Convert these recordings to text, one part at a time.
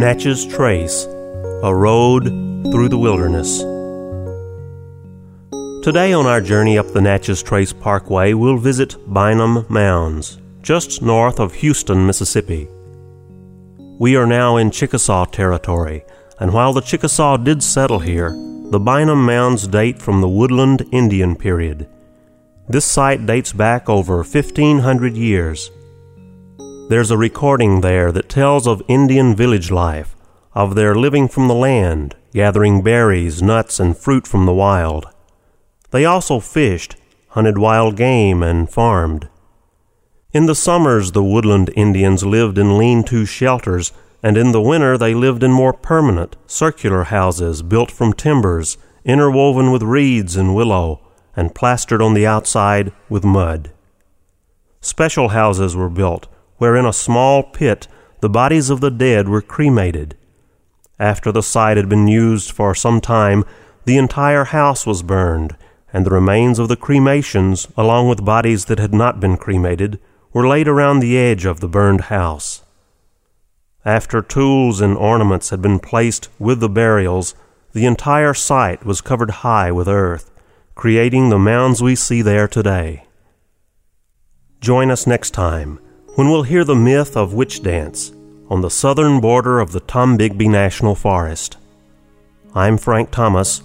Natchez Trace A Road Through the Wilderness. Today, on our journey up the Natchez Trace Parkway, we'll visit Bynum Mounds, just north of Houston, Mississippi. We are now in Chickasaw territory, and while the Chickasaw did settle here, the Bynum Mounds date from the Woodland Indian period. This site dates back over 1,500 years. There's a recording there that tells of Indian village life, of their living from the land, gathering berries, nuts, and fruit from the wild. They also fished, hunted wild game, and farmed. In the summers, the woodland Indians lived in lean to shelters, and in the winter, they lived in more permanent, circular houses built from timbers, interwoven with reeds and willow and plastered on the outside with mud. Special houses were built where in a small pit the bodies of the dead were cremated. After the site had been used for some time, the entire house was burned, and the remains of the cremations, along with bodies that had not been cremated, were laid around the edge of the burned house. After tools and ornaments had been placed with the burials, the entire site was covered high with earth, creating the mounds we see there today. Join us next time when we'll hear the myth of Witch Dance on the southern border of the Tombigbee National Forest. I'm Frank Thomas,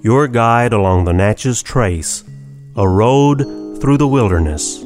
your guide along the Natchez Trace, a road through the wilderness.